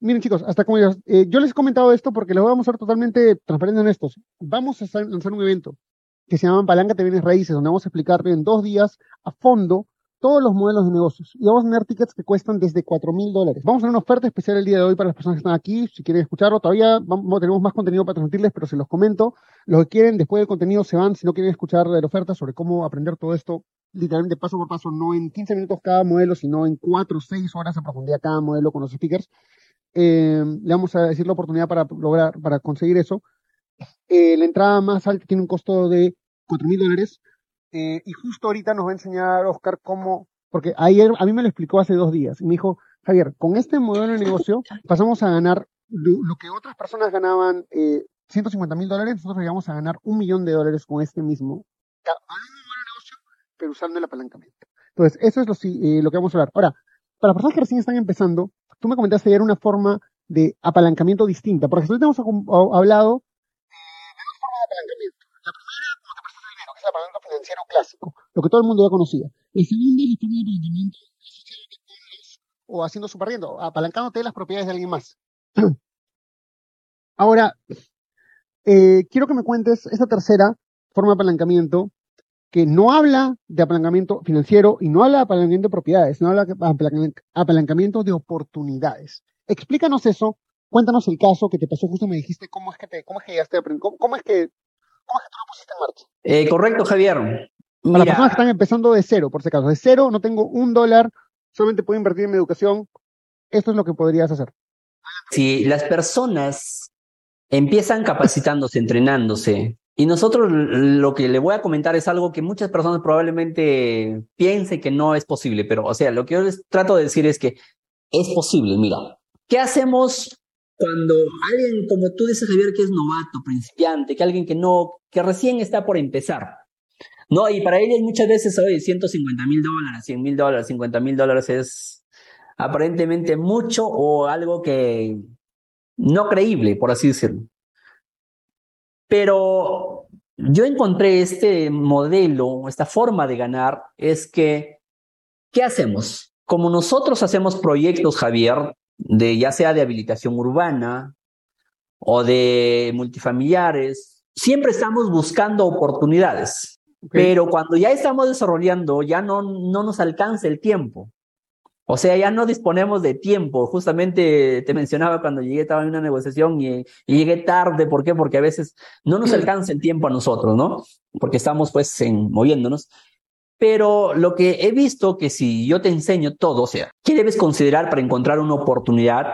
miren chicos, hasta como yo, eh, yo les he comentado esto porque les vamos a ser totalmente transparentes en estos. Vamos a lanzar un evento que se llama Palanca de Bienes Raíces, donde vamos a explicar en dos días a fondo todos los modelos de negocios. Y vamos a tener tickets que cuestan desde cuatro mil dólares. Vamos a tener una oferta especial el día de hoy para las personas que están aquí. Si quieren escucharlo, todavía tenemos más contenido para transmitirles, pero se los comento. Los que quieren, después del contenido, se van. Si no quieren escuchar la oferta sobre cómo aprender todo esto, literalmente paso por paso, no en 15 minutos cada modelo, sino en 4 o 6 horas a profundidad cada modelo con los speakers. Eh, le vamos a decir la oportunidad para lograr, para conseguir eso. Eh, la entrada más alta tiene un costo de cuatro mil dólares. Eh, y justo ahorita nos va a enseñar Oscar cómo, porque ayer a mí me lo explicó hace dos días. Y me dijo, Javier, con este modelo de negocio pasamos a ganar lo, que otras personas ganaban eh, 150 mil dólares, nosotros llegamos a ganar un millón de dólares con este mismo negocio, pero usando el apalancamiento. Entonces, eso es lo, eh, lo que vamos a hablar. Ahora, para las personas que recién están empezando, tú me comentaste ayer una forma de apalancamiento distinta, porque ahorita hemos hablado de dos formas de apalancamiento. La primera, como te prestas dinero, que es el apalancamiento financiero clásico, lo que todo el mundo ya conocía. La segunda es la forma de apalancamiento o haciendo superriendo, apalancándote las propiedades de alguien más. Ahora, eh, quiero que me cuentes esta tercera forma de apalancamiento que no habla de apalancamiento financiero y no habla de apalancamiento de propiedades, no habla de apalancamiento de oportunidades. Explícanos eso, cuéntanos el caso que te pasó, justo me dijiste cómo es que te, cómo es que llegaste a aprender, cómo, es que, cómo es que tú lo pusiste en marcha. Eh, correcto, Javier. Para las personas que están empezando de cero, por si acaso, de cero, no tengo un dólar, solamente puedo invertir en mi educación, esto es lo que podrías hacer. Si las personas empiezan capacitándose, entrenándose, y nosotros lo que le voy a comentar es algo que muchas personas probablemente piensen que no es posible, pero o sea, lo que yo les trato de decir es que es posible, mira. ¿Qué hacemos cuando alguien como tú dices, Javier, que es novato, principiante, que alguien que no, que recién está por empezar? No, y para ellos muchas veces, hoy 150 mil dólares, 100 mil dólares, 50 mil dólares es aparentemente mucho o algo que no creíble, por así decirlo. Pero yo encontré este modelo, esta forma de ganar, es que, ¿qué hacemos? Como nosotros hacemos proyectos, Javier, de ya sea de habilitación urbana o de multifamiliares, siempre estamos buscando oportunidades. Pero cuando ya estamos desarrollando, ya no, no nos alcanza el tiempo. O sea, ya no disponemos de tiempo. Justamente te mencionaba cuando llegué, estaba en una negociación y, llegué tarde. ¿Por qué? Porque a veces no nos alcanza el tiempo a nosotros, ¿no? Porque estamos pues en, moviéndonos. Pero lo que he visto que si yo te enseño todo, o sea, ¿qué debes considerar para encontrar una oportunidad?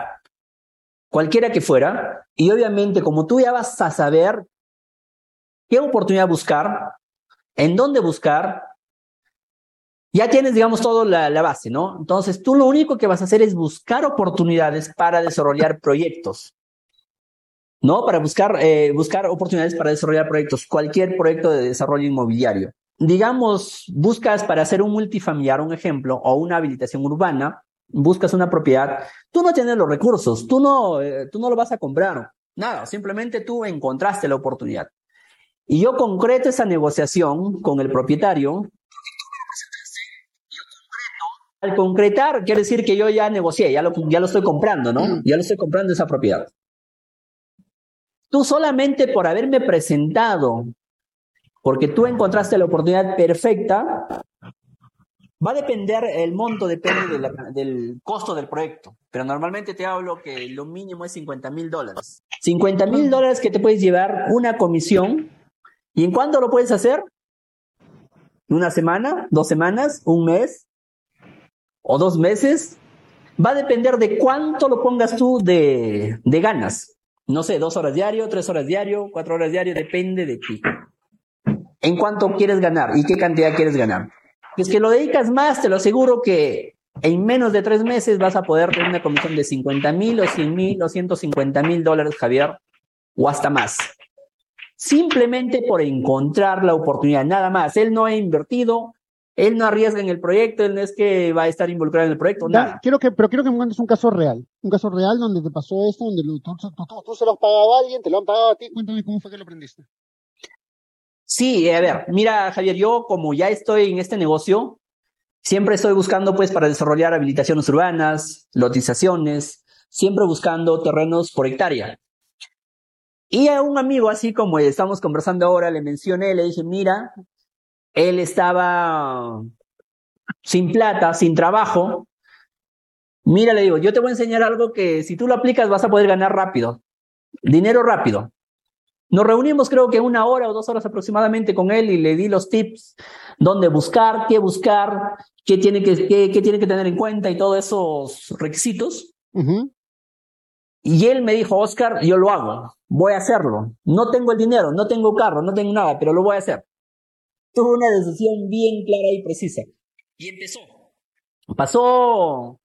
Cualquiera que fuera. Y obviamente, como tú ya vas a saber qué oportunidad buscar, en dónde buscar, ya tienes, digamos, todo la, la, base, ¿no? Entonces, tú lo único que vas a hacer es buscar oportunidades para desarrollar proyectos, ¿no? Para buscar, eh, buscar oportunidades para desarrollar proyectos, cualquier proyecto de desarrollo inmobiliario. Digamos, buscas para hacer un multifamiliar, un ejemplo, o una habilitación urbana, buscas una propiedad, tú no tienes los recursos, tú no, eh, tú no lo vas a comprar, nada, simplemente tú encontraste la oportunidad. Y yo concreto esa negociación con el propietario al concretar, quiere decir que yo ya negocié, ya lo, ya lo estoy comprando, ¿no? Mm. Ya lo estoy comprando esa propiedad. Tú solamente por haberme presentado, porque tú encontraste la oportunidad perfecta, va a depender, el monto depende del costo del proyecto, pero normalmente te hablo que lo mínimo es 50 mil dólares. 50 mil dólares que te puedes llevar una comisión. ¿Y en cuándo lo puedes hacer? ¿Una semana? ¿Dos semanas? ¿Un mes? O dos meses, va a depender de cuánto lo pongas tú de, de ganas. No sé, dos horas diario, tres horas diario, cuatro horas diario, depende de ti. En cuánto quieres ganar y qué cantidad quieres ganar. Es que lo dedicas más, te lo aseguro que en menos de tres meses vas a poder tener una comisión de 50 mil o 100 mil o 150 mil dólares, Javier, o hasta más. Simplemente por encontrar la oportunidad, nada más. Él no ha invertido, él no arriesga en el proyecto, él no es que va a estar involucrado en el proyecto, nada. Quiero que, pero quiero que me cuentes un caso real, un caso real donde te pasó esto, donde tú, se lo has pagado a alguien, te lo han pagado a ti, cuéntame cómo fue que lo aprendiste. Sí, a ver, mira Javier, yo como ya estoy en este negocio, siempre estoy buscando pues para desarrollar habilitaciones urbanas, lotizaciones, siempre buscando terrenos por hectárea. Y a un amigo, así como estamos conversando ahora, le mencioné, le dije, mira, él estaba sin plata, sin trabajo. Mira, le digo, yo te voy a enseñar algo que si tú lo aplicas vas a poder ganar rápido, dinero rápido. Nos reunimos creo que una hora o dos horas aproximadamente con él y le di los tips, dónde buscar, qué buscar, qué tiene que, qué, tiene que tener en cuenta y todos esos requisitos. Y él me dijo, Oscar, yo lo hago, voy a hacerlo. No tengo el dinero, no tengo carro, no tengo nada, pero lo voy a hacer. Tuvo una decisión bien clara y precisa. Y empezó. Pasó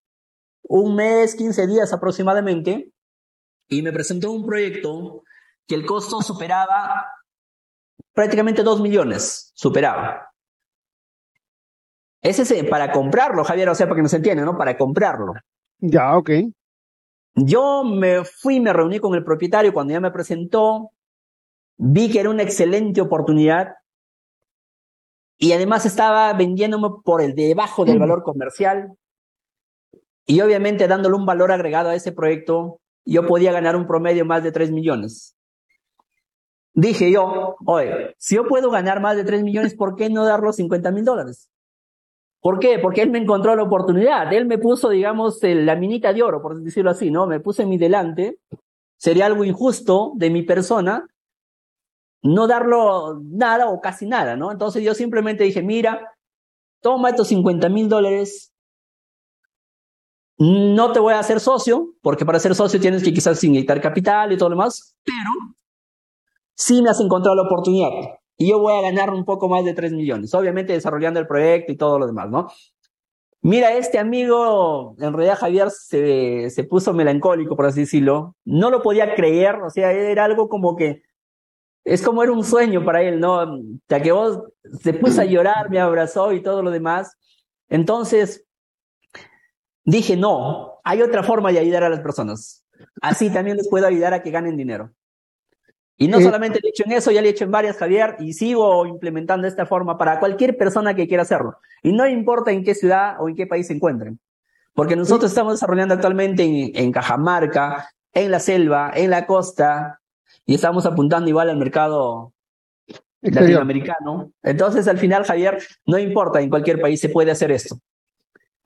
un mes, 15 días aproximadamente, y me presentó un proyecto que el costo superaba prácticamente 2 millones, superaba. Ese es para comprarlo, Javier, o sea, para que nos entiendan, ¿no? Para comprarlo. Ya, ok. Yo me fui, me reuní con el propietario cuando ya me presentó, vi que era una excelente oportunidad y además estaba vendiéndome por el debajo del valor comercial y obviamente dándole un valor agregado a ese proyecto, yo podía ganar un promedio más de 3 millones. Dije yo, oye, si yo puedo ganar más de 3 millones, ¿por qué no dar los 50 mil dólares? ¿Por qué? Porque él me encontró la oportunidad. Él me puso, digamos, la minita de oro, por decirlo así, ¿no? Me puse en mi delante. Sería algo injusto de mi persona no darlo nada o casi nada, ¿no? Entonces yo simplemente dije, mira, toma estos 50 mil dólares. No te voy a hacer socio, porque para ser socio tienes que quizás inyectar capital y todo lo demás, pero sí me has encontrado la oportunidad y yo voy a ganar un poco más de 3 millones, obviamente desarrollando el proyecto y todo lo demás, ¿no? Mira, este amigo, en realidad Javier se, se puso melancólico, por así decirlo, no lo podía creer, o sea, era algo como que, es como era un sueño para él, ¿no? Ya que vos se puso a llorar, me abrazó y todo lo demás. Entonces, dije, no, hay otra forma de ayudar a las personas. Así también les puedo ayudar a que ganen dinero. Y no eh, solamente le he hecho en eso, ya le he hecho en varias, Javier, y sigo implementando esta forma para cualquier persona que quiera hacerlo. Y no importa en qué ciudad o en qué país se encuentren. Porque nosotros estamos desarrollando actualmente en, en Cajamarca, en la selva, en la costa, y estamos apuntando igual al mercado latinoamericano. Entonces, al final, Javier, no importa, en cualquier país se puede hacer esto.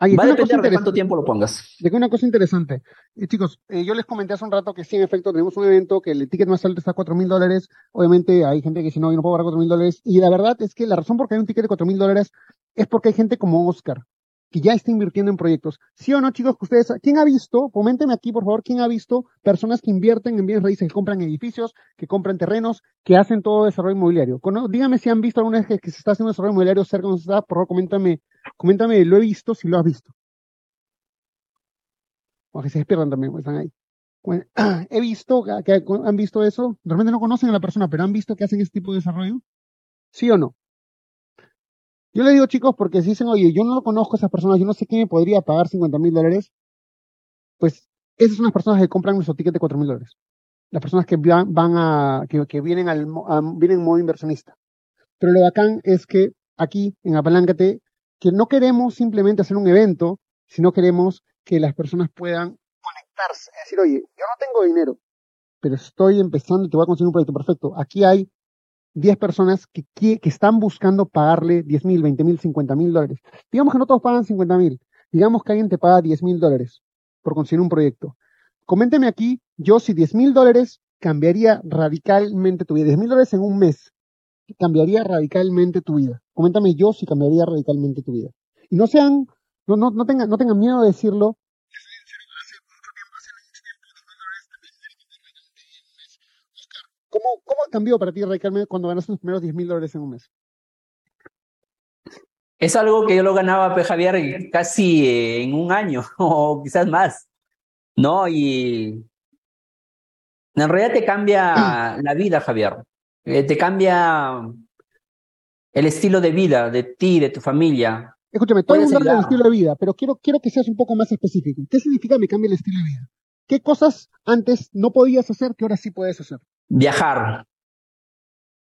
Va a depender de cuánto tiempo lo pongas. De una cosa interesante. Eh, chicos, eh, yo les comenté hace un rato que sí, en efecto, tenemos un evento que el ticket más alto está a 4 mil dólares. Obviamente hay gente que dice, no, yo no puedo pagar 4 mil dólares. Y la verdad es que la razón por qué hay un ticket de 4 mil dólares es porque hay gente como Oscar, que ya está invirtiendo en proyectos. ¿Sí o no, chicos? Que ustedes, ¿quién ha visto? Coméntenme aquí, por favor, ¿quién ha visto personas que invierten en bienes raíces, que compran edificios, que compran terrenos, que hacen todo desarrollo inmobiliario? dígame si han visto alguna vez que, se está haciendo desarrollo inmobiliario cerca de donde está, por favor, coméntame, coméntame, lo he visto, si lo has visto. O que se despiertan también, están ahí. he visto que han visto eso, realmente no conocen a la persona, pero han visto que hacen este tipo de desarrollo. ¿Sí o no? Yo le digo, chicos, porque si dicen, oye, yo no lo conozco a esas personas, yo no sé quién me podría pagar 50 mil dólares, pues esas son las personas que compran nuestro ticket de 4 mil dólares. Las personas que van, a, que, vienen al, vienen en modo inversionista. Pero lo bacán es que aquí, en Apaláncate, que no queremos simplemente hacer un evento, sino queremos que las personas puedan conectarse. Es decir, oye, yo no tengo dinero, pero estoy empezando y te voy a conseguir un proyecto perfecto. Aquí hay 10 personas que, que, están buscando pagarle 10 mil, 20 mil, 50 mil dólares. Digamos que no todos pagan 50 mil. Digamos que alguien te paga 10 mil dólares por conseguir un proyecto. Coménteme aquí, yo si 10 mil dólares cambiaría radicalmente tu vida. 10 mil dólares en un mes cambiaría radicalmente tu vida. Coméntame yo si cambiaría radicalmente tu vida. Y no sean, no, no, no tengan, no tengan miedo de decirlo, ¿Cómo, cambió para ti radicalmente cuando ganaste los primeros 10 mil dólares en un mes? Es algo que yo lo ganaba, pues, Javier, casi eh, en un año o quizás más, ¿no? Y en realidad te cambia la vida, Javier. Eh, te cambia el estilo de vida de ti, de tu familia. Escúchame, todo el mundo habla del estilo de vida, pero quiero, quiero que seas un poco más específico. ¿Qué significa me cambia el estilo de vida? ¿Qué cosas antes no podías hacer que ahora sí puedes hacer? Viajar.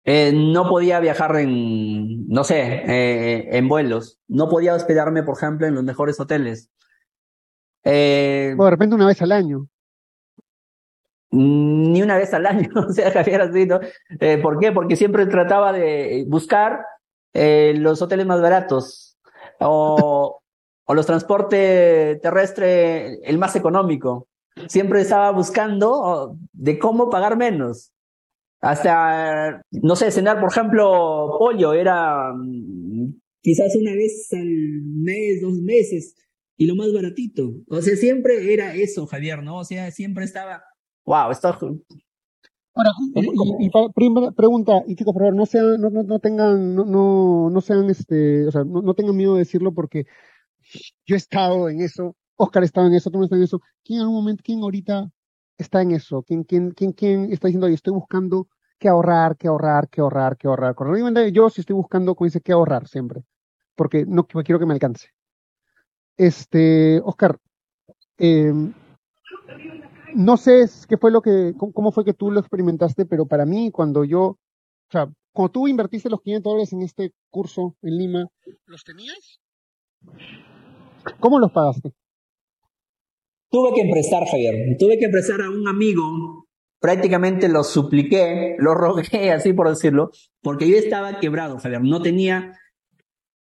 Eh, no podía viajar en, no sé, eh, en vuelos. No podía hospedarme, por ejemplo, en los mejores hoteles. Eh, o de repente una vez al año. ni una vez al año, o sea, Javier así, ¿no? Eh, ¿Por qué? Porque siempre trataba de buscar eh, los hoteles más baratos o, o los transportes terrestres el más económico. Siempre estaba buscando de cómo pagar menos. Hasta, no sé, cenar, por ejemplo, pollo era mm, quizás una vez al mes, dos meses, y lo más baratito. O sea, siempre era eso, Javier, ¿no? O sea, siempre estaba, wow, esto... Ahora, y, y, pregunta, y chicos, por favor, no sean, no, no, no tengan, no, no, no sean, este, o sea, no, no tengan miedo de decirlo porque yo he estado en eso, Oscar estaba en eso, tú no estás en eso. ¿Quién en algún momento, quién ahorita está en eso? ¿Quién, quién, quién, quién está diciendo, oye, estoy buscando qué ahorrar, qué ahorrar, qué ahorrar, qué ahorrar? Cuando yo sí estoy buscando, como dice, qué ahorrar siempre, porque no quiero que me alcance. Este, Oscar, eh, no sé qué fue lo que, cómo fue que tú lo experimentaste, pero para mí, cuando yo, o sea, cuando tú invertiste los 500 dólares en este curso en Lima, ¿los tenías? ¿Cómo los pagaste? Tuve que emprestar, Javier. Tuve que emprestar a un amigo. Prácticamente lo supliqué, lo rogué, así por decirlo, porque yo estaba quebrado, Javier. No tenía.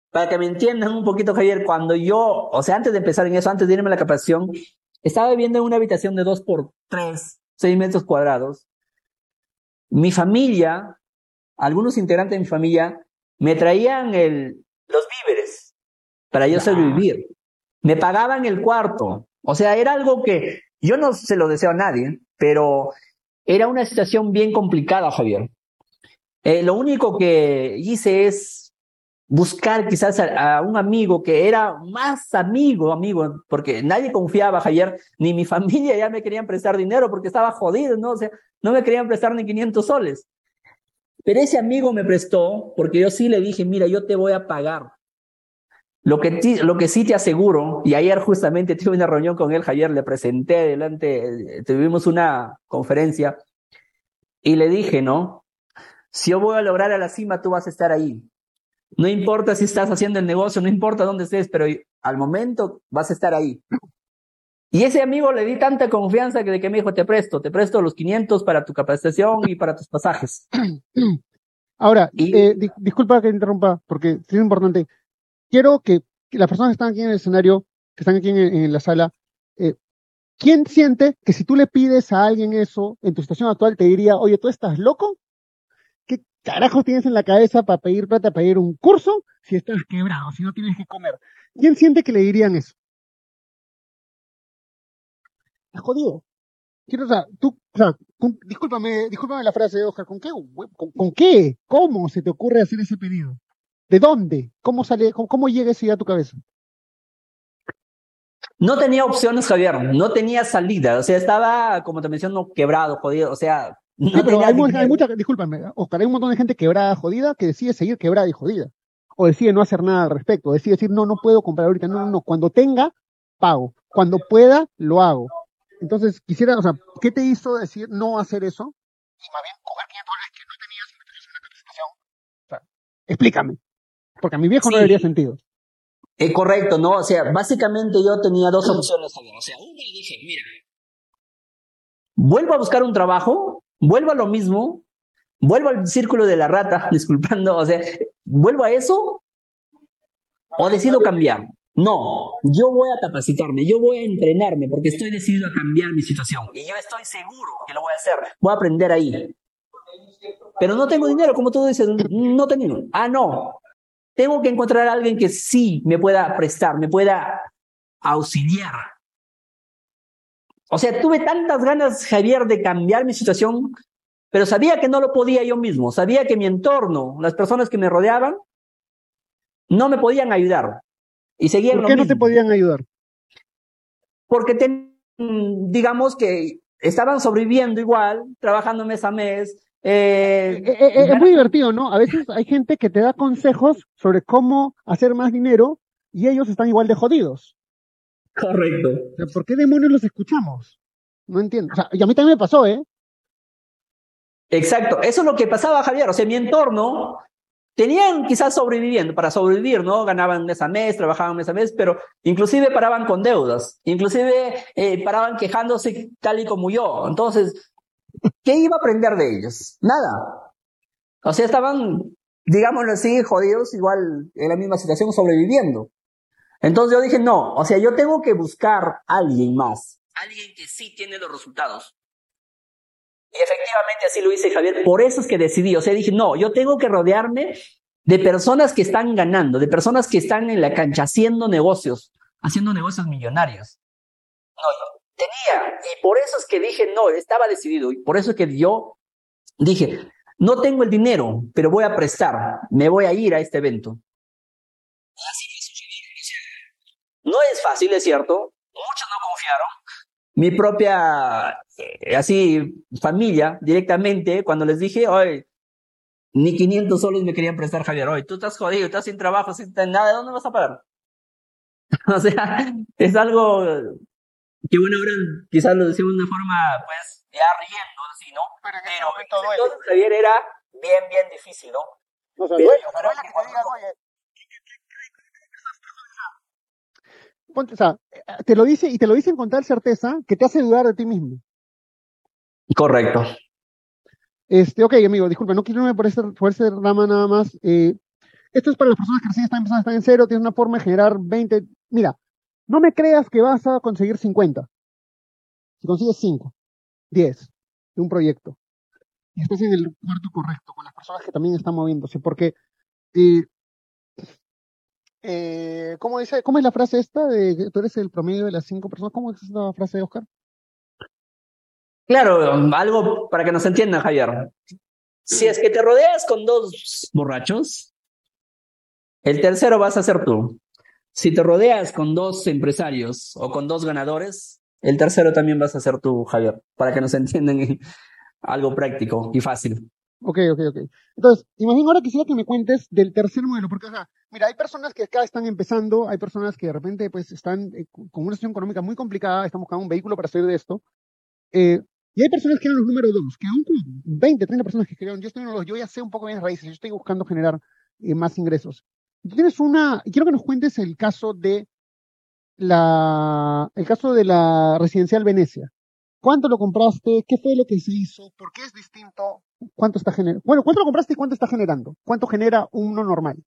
Para que me entiendan un poquito, Javier, cuando yo, o sea, antes de empezar en eso, antes de irme a la capacitación, estaba viviendo en una habitación de dos por tres, seis metros cuadrados. Mi familia, algunos integrantes de mi familia, me traían el, los víveres para yo sobrevivir. Me pagaban el cuarto. O sea, era algo que yo no se lo deseo a nadie, pero era una situación bien complicada, Javier. Eh, lo único que hice es buscar quizás a, un amigo que era más amigo, amigo, porque nadie confiaba, Javier, ni mi familia ya me querían prestar dinero porque estaba jodido, ¿no? O sea, no me querían prestar ni 500 soles. Pero ese amigo me prestó porque yo sí le dije, mira, yo te voy a pagar. Lo que, lo que sí te aseguro, y ayer justamente tuve una reunión con él, ayer le presenté adelante, tuvimos una conferencia, y le dije, ¿no? Si yo voy a lograr a la cima, tú vas a estar ahí. No importa si estás haciendo el negocio, no importa dónde estés, pero al momento vas a estar ahí. Y ese amigo le di tanta confianza que de que me dijo, te presto, te presto los 500 para tu capacitación y para tus pasajes. Ahora, eh, disculpa que interrumpa, porque es importante quiero que, las personas que están aquí en el escenario, que están aquí en, la sala, eh, ¿quién siente que si tú le pides a alguien eso en tu situación actual te diría, oye, tú estás loco? ¿Qué carajo tienes en la cabeza para pedir plata, para pedir un curso si estás quebrado, si no tienes que comer? ¿Quién siente que le dirían eso? Estás jodido. Quiero, o sea, tú, o sea, discúlpame, discúlpame la frase, Oscar, ¿con qué, con qué? ¿Cómo se te ocurre hacer ese pedido? ¿De dónde? ¿Cómo sale, cómo, llega esa idea a tu cabeza? No tenía opciones, Javier, no tenía salida, o sea, estaba, como te menciono, quebrado, jodido, o sea, no pero hay, mucha, discúlpame, Oscar, hay un montón de gente quebrada, jodida, que decide seguir quebrada y jodida, o decide no hacer nada al respecto, decide decir, no, no puedo comprar ahorita, no, no, no, cuando tenga, pago, cuando pueda, lo hago. Entonces, quisiera, o sea, ¿qué te hizo decir no hacer eso? Y más bien, coger 500 dólares que no tenías y meterlos en una capacitación. O sea, explícame. Porque a mi viejo no le haría sentido. Es correcto, ¿no? O sea, básicamente yo tenía dos opciones. O sea, una le dije, mira, vuelvo a buscar un trabajo, vuelvo a lo mismo, vuelvo al círculo de la rata, disculpando, o sea, vuelvo a eso o decido cambiar. No, yo voy a capacitarme, yo voy a entrenarme porque estoy decidido a cambiar mi situación y yo estoy seguro que lo voy a hacer. Voy a aprender ahí. Pero no tengo dinero, como tú dices, no tengo. Ah, no, tengo que encontrar a alguien que sí me pueda prestar, me pueda auxiliar. O sea, tuve tantas ganas, Javier, de cambiar mi situación, pero sabía que no lo podía yo mismo, sabía que mi entorno, las personas que me rodeaban, no me podían ayudar. Y seguían ¿Por qué no te podían ayudar? Porque, digamos que estaban sobreviviendo igual, trabajando mes a mes, eh, eh, eh, es muy divertido, ¿no? A veces hay gente que te da consejos sobre cómo hacer más dinero y ellos están igual de jodidos. Correcto. ¿Por qué demonios los escuchamos? No entiendo. O sea, y a mí también me pasó, ¿eh? Exacto. Eso es lo que pasaba, Javier. O sea, mi entorno tenían quizás sobreviviendo, para sobrevivir, ¿no? Ganaban mes a mes, trabajaban mes a mes, pero inclusive paraban con deudas, inclusive paraban quejándose tal y como yo. Entonces, ¿qué iba a aprender de ellos? Nada. O sea, estaban, digámoslo así, jodidos, igual en la misma situación, sobreviviendo. Entonces yo dije, no, o sea, yo tengo que buscar a alguien más. Alguien que sí tiene los resultados. Y efectivamente así lo hice Javier. Por eso es que decidí, o sea, dije, no, yo tengo que rodearme de personas que están ganando, de personas que están en la cancha haciendo negocios, haciendo negocios millonarios. No, tenía, y por eso es que dije, no, estaba decidido, y por eso es que yo dije, no tengo el dinero, pero voy a prestar, me voy a ir a este evento. No es fácil, es cierto, muchos no confiaron. Mi propia, eh, así, familia, directamente, cuando les dije, oye, ni 500 soles me querían prestar, Javier. Hoy tú estás jodido, estás sin trabajo, sin nada, ¿de dónde vas a pagar? o sea, es algo que bueno, ahora quizás lo decimos de una forma, pues, ya riendo, así, ¿no? Pero, en pero entonces Javier era bien, bien difícil, ¿no? No pero que te digan, oye, o sea, te lo dice y te lo dice con tal certeza que te hace dudar de ti mismo. Correcto. Este, ok, amigo, disculpe, no quiero irme por ese, por ese rama nada más. Eh, esto es para las personas que recién están empezando, están en cero, tienes una forma de generar 20. Mira, no me creas que vas a conseguir 50. Si consigues 5, 10 de un proyecto, y estás en el cuarto correcto, con las personas que también están moviéndose, porque, eh, eh, ¿cómo, dice, ¿cómo es la frase esta de tú eres el promedio de las 5 personas? ¿Cómo es esa frase, Oscar? Claro, algo para que nos entiendan, Javier. Si es que te rodeas con dos borrachos, el tercero vas a ser tú. Si te rodeas con dos empresarios o con dos ganadores, el tercero también vas a ser tú, Javier, para que nos entiendan algo práctico y fácil. Ok, ok, ok. Entonces, imagino ahora quisiera que me cuentes del tercer modelo, porque, o sea, mira, hay personas que acá están empezando, hay personas que de repente, pues, están eh, con una situación económica muy complicada, están buscando un vehículo para salir de esto. Eh, y hay personas que eran los números dos, que aún 20, 30 personas que crearon, yo estoy en los, yo ya sé un poco bien raíces, yo estoy buscando generar eh, más ingresos. Tienes una, quiero que nos cuentes el caso de la, el caso de la residencial Venecia. ¿Cuánto lo compraste? ¿Qué fue lo que se hizo? ¿Por qué es distinto? ¿Cuánto está generando? Bueno, ¿cuánto lo compraste y cuánto está generando? ¿Cuánto genera uno normal?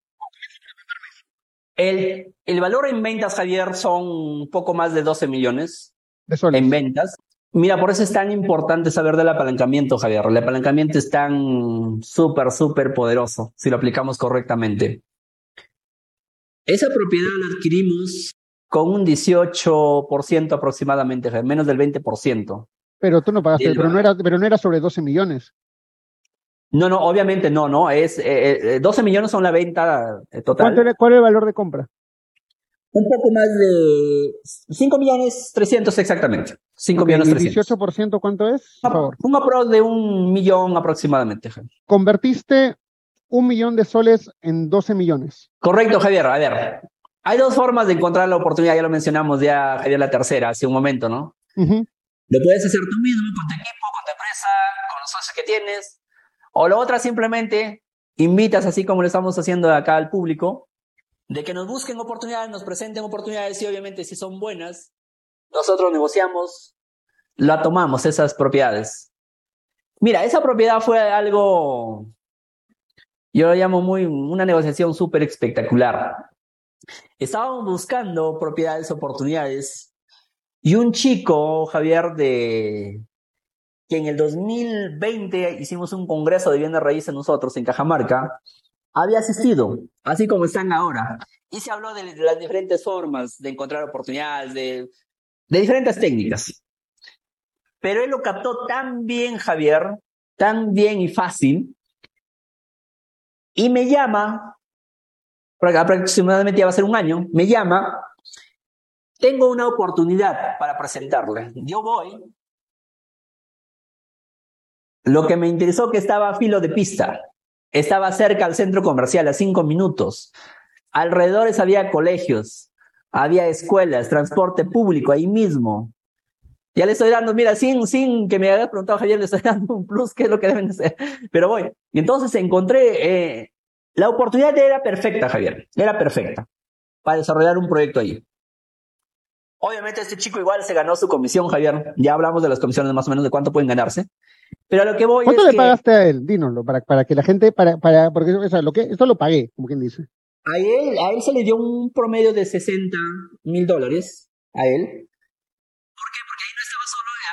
El, el valor en ventas, Javier, son un poco más de 12 millones de soles. en ventas. Mira, por eso es tan importante saber del apalancamiento, Javier. El apalancamiento es tan súper, súper poderoso si lo aplicamos correctamente. Esa propiedad la adquirimos con un 18% aproximadamente, menos del 20%. Pero tú no pagaste, pero no, era, pero no era sobre 12 millones. No, no, obviamente no, no. Es, 12 eh, eh, millones son la venta eh, total. ¿Cuál es el valor de compra? Un poco más de 5 millones 300 exactamente. 5 millones 300. ¿Y 18% cuánto es? Por favor. Un apro de un millón aproximadamente. Convertiste un millón de soles en 12 millones. Correcto, Javier. A ver, hay dos formas de encontrar la oportunidad, ya lo mencionamos ya, Javier, la tercera, hace un momento, ¿no? Lo puedes hacer tú mismo, con tu equipo, con tu empresa, con los socios que tienes. O la otra, simplemente invitas, así como lo estamos haciendo acá al público, de que nos busquen oportunidades, nos presenten oportunidades y obviamente si son buenas, nosotros negociamos, la tomamos, esas propiedades. Mira, esa propiedad fue algo, yo lo llamo muy, una negociación súper espectacular. Estábamos buscando propiedades, oportunidades, y un chico, Javier, de que en el 2020 hicimos un congreso de bienes raíces nosotros en Cajamarca, había asistido, así como están ahora. Y se habló de, las diferentes formas de encontrar oportunidades, de, de diferentes técnicas. Pero él lo captó tan bien, Javier, tan bien y fácil, y me llama, aproximadamente ya va a ser un año, me llama, tengo una oportunidad para presentarle. Yo voy. Lo que me interesó que estaba a filo de pista. Estaba cerca al centro comercial, a cinco minutos. Alrededores había colegios, había escuelas, transporte público ahí mismo. Ya le estoy dando, mira, sin, sin que me haya preguntado Javier, le estoy dando un plus, que es lo que deben hacer. Pero voy. Y entonces encontré, eh, la oportunidad era perfecta, Javier, era perfecta para desarrollar un proyecto ahí. Obviamente este chico igual se ganó su comisión, Javier. Ya hablamos de las comisiones más o menos de cuánto pueden ganarse. Pero a lo que voy ¿Cuánto es le pagaste a él? Dínoslo, para, para que la gente, para, para, porque o sea, lo que, esto lo pagué, como quien dice. A él, a él se le dio un promedio de 60 mil dólares, a él.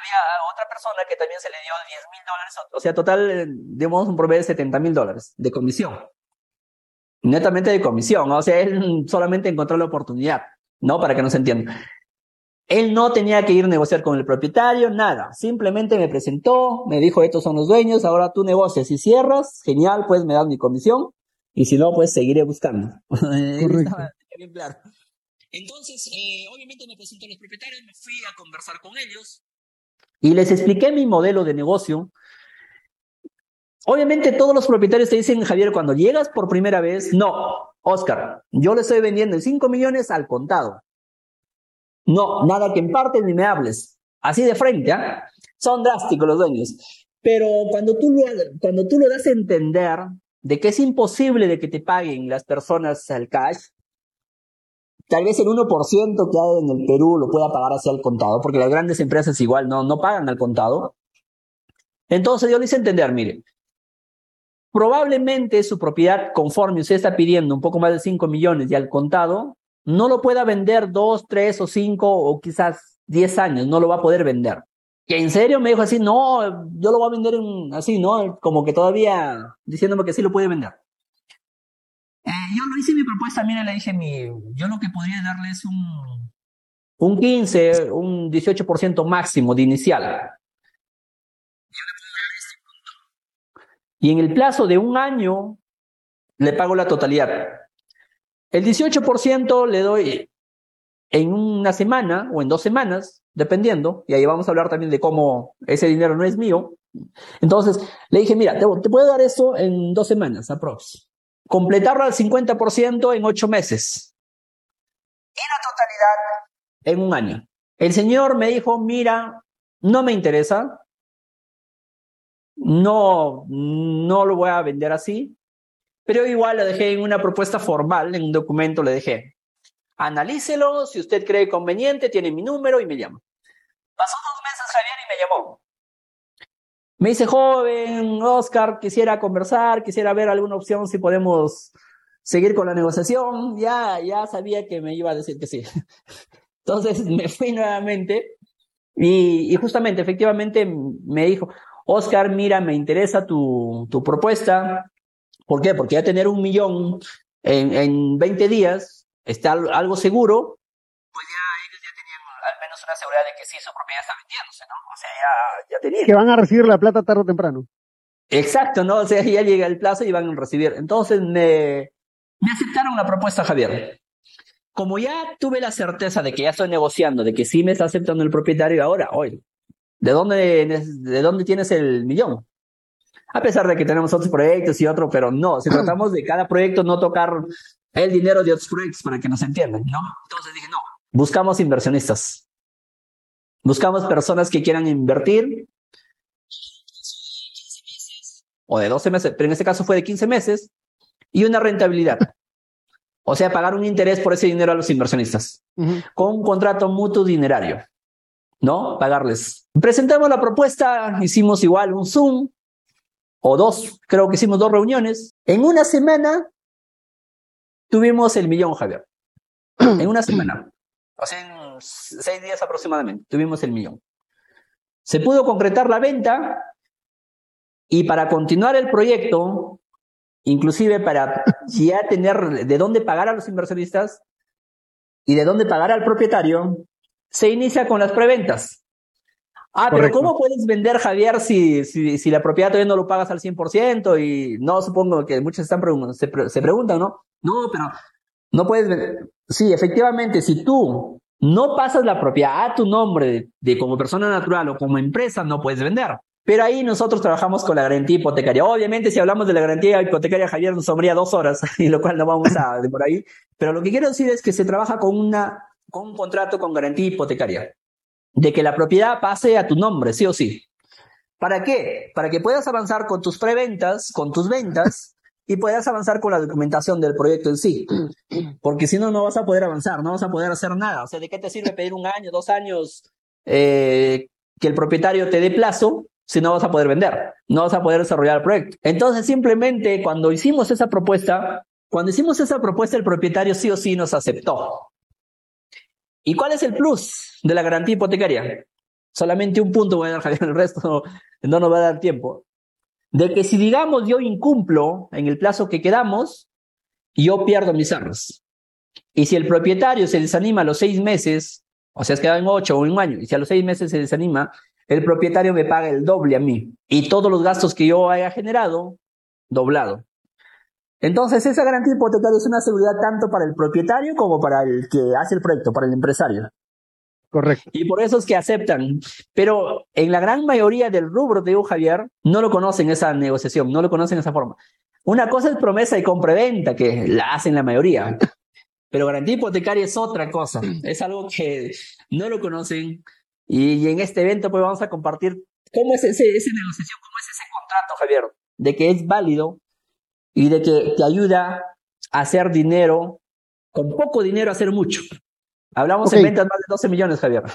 Había otra persona que también se le dio 10 mil dólares, o sea, total, eh, digamos, un promedio de 70 mil dólares de comisión. Netamente de comisión, o sea, él solamente encontró la oportunidad, ¿no? Para que no se entienda. Él no tenía que ir a negociar con el propietario, nada. Simplemente me presentó, me dijo, estos son los dueños, ahora tú negocias y cierras, genial, pues me das mi comisión, y si no, pues seguiré buscando. Correcto. Entonces, eh, obviamente me presentó a los propietarios, me fui a conversar con ellos y les expliqué mi modelo de negocio. Obviamente todos los propietarios te dicen, Javier, cuando llegas por primera vez, no, Oscar, yo le estoy vendiendo en 5 millones al contado. No, nada que en parte ni me hables. Así de frente, ¿ah? Son drásticos los dueños. Pero cuando tú, lo, cuando tú lo das a entender de que es imposible de que te paguen las personas al cash, tal vez el 1% que hay en el Perú lo pueda pagar hacia el contado, porque las grandes empresas igual no, no pagan al contado. Entonces yo le hice entender, mire, probablemente su propiedad, conforme usted está pidiendo un poco más de 5 millones y al contado, no lo pueda vender 2, 3 o 5 o quizás 10 años, no lo va a poder vender. Que en serio me dijo así, no, yo lo voy a vender en, así, ¿no? Como que todavía diciéndome que sí lo puede vender. Eh, yo lo hice mi propuesta, mira, le dije, mi, yo lo que podría darle es un, un 15, un 18% máximo de inicial. Y en el plazo de un año le pago la totalidad. El 18% le doy en una semana o en dos semanas, dependiendo, y ahí vamos a hablar también de cómo ese dinero no es mío. Entonces le dije, mira, te, te puedo dar eso en dos semanas, aprox. Completarlo al 50% en ocho meses. Y la totalidad en un año. El señor me dijo, mira, no me interesa, no, no lo voy a vender así, pero igual le dejé en una propuesta formal, en un documento le dejé. Analícelo, si usted cree conveniente, tiene mi número y me llama. Pasó dos meses Javier y me llamó. Me dice, joven, Oscar, quisiera conversar, quisiera ver alguna opción si podemos seguir con la negociación. Ya, ya sabía que me iba a decir que sí. Entonces me fui nuevamente y, y justamente, efectivamente, me dijo, Oscar, mira, me interesa tu, tu propuesta. ¿Por qué? Porque ya tener un millón en, en 20 días está algo seguro, ellos ya tenían al menos una seguridad de que sí, su propiedad está vendiéndose, ¿no? O sea, ya, ya tenían. Que van a recibir la plata tarde o temprano. Exacto, ¿no? O sea, ya llega el plazo y van a recibir. Entonces me, me aceptaron la propuesta, Javier. Como ya tuve la certeza de que ya estoy negociando, de que sí me está aceptando el propietario ahora, oye, ¿de dónde, de dónde tienes el millón? A pesar de que tenemos otros proyectos y otro, pero no, si tratamos de cada proyecto no tocar el dinero de otros proyectos para que nos entiendan, ¿no? Entonces dije, no, buscamos inversionistas. Buscamos personas que quieran invertir. O de 12 meses, pero en este caso fue de 15 meses. Y una rentabilidad. O sea, pagar un interés por ese dinero a los inversionistas. Uh -huh. Con un contrato mutuo dinerario. ¿No? Pagarles. Presentamos la propuesta, hicimos igual un Zoom, o dos, creo que hicimos dos reuniones. En una semana tuvimos el millón, Javier. En una semana. En seis días aproximadamente, tuvimos el millón. Se pudo concretar la venta y para continuar el proyecto, inclusive para ya tener de dónde pagar a los inversionistas y de dónde pagar al propietario, se inicia con las preventas. Ah, pero ¿cómo puedes vender, Javier, si, si, si, la propiedad todavía no lo pagas al 100%? Y no supongo que muchos están pregun se, pre se, preguntan, ¿no? No, pero no puedes vender. Sí, efectivamente, si tú no pasas la propiedad a tu nombre de, como persona natural o como empresa, no puedes vender. Pero ahí nosotros trabajamos con la garantía hipotecaria. Obviamente, si hablamos de la garantía hipotecaria, Javier nos tomaría dos horas, y lo cual no vamos a de por ahí. Pero lo que quiero decir es que se trabaja con, una, con un contrato con garantía hipotecaria de que la propiedad pase a tu nombre, sí o sí. ¿Para qué? Para que puedas avanzar con tus preventas, con tus ventas, y podrás avanzar con la documentación del proyecto en sí. Porque si no, no vas a poder avanzar, no vas a poder hacer nada. O sea, ¿de qué te sirve pedir un año, dos años eh, que el propietario te dé plazo si no vas a poder vender? No vas a poder desarrollar el proyecto. Entonces, simplemente cuando hicimos esa propuesta, cuando hicimos esa propuesta, el propietario sí o sí nos aceptó. ¿Y cuál es el plus de la garantía hipotecaria? Solamente un punto voy a dar, Javier, el resto no nos va a dar tiempo. De que si, digamos, yo incumplo en el plazo que quedamos, yo pierdo mis arras. Y si el propietario se desanima a los seis meses, o sea, es quedado en ocho o en un año, y si a los seis meses se desanima, el propietario me paga el doble a mí. Y todos los gastos que yo haya generado, doblado. Entonces, esa garantía hipotecaria es una seguridad tanto para el propietario como para el que hace el proyecto, para el empresario. Correcto. Y por eso es que aceptan. Pero en la gran mayoría del rubro, de Javier, no lo conocen esa negociación, no lo conocen esa forma. Una cosa es promesa y compraventa, que la hacen la mayoría. Pero garantía hipotecaria es otra cosa. Es algo que no lo conocen. Y, en este evento, pues vamos a compartir cómo es ese, esa negociación, cómo es ese contrato, Javier, de que es válido y de que te ayuda a hacer dinero, con poco dinero, a hacer mucho. Hablamos en ventas más de 12 millones, Javier.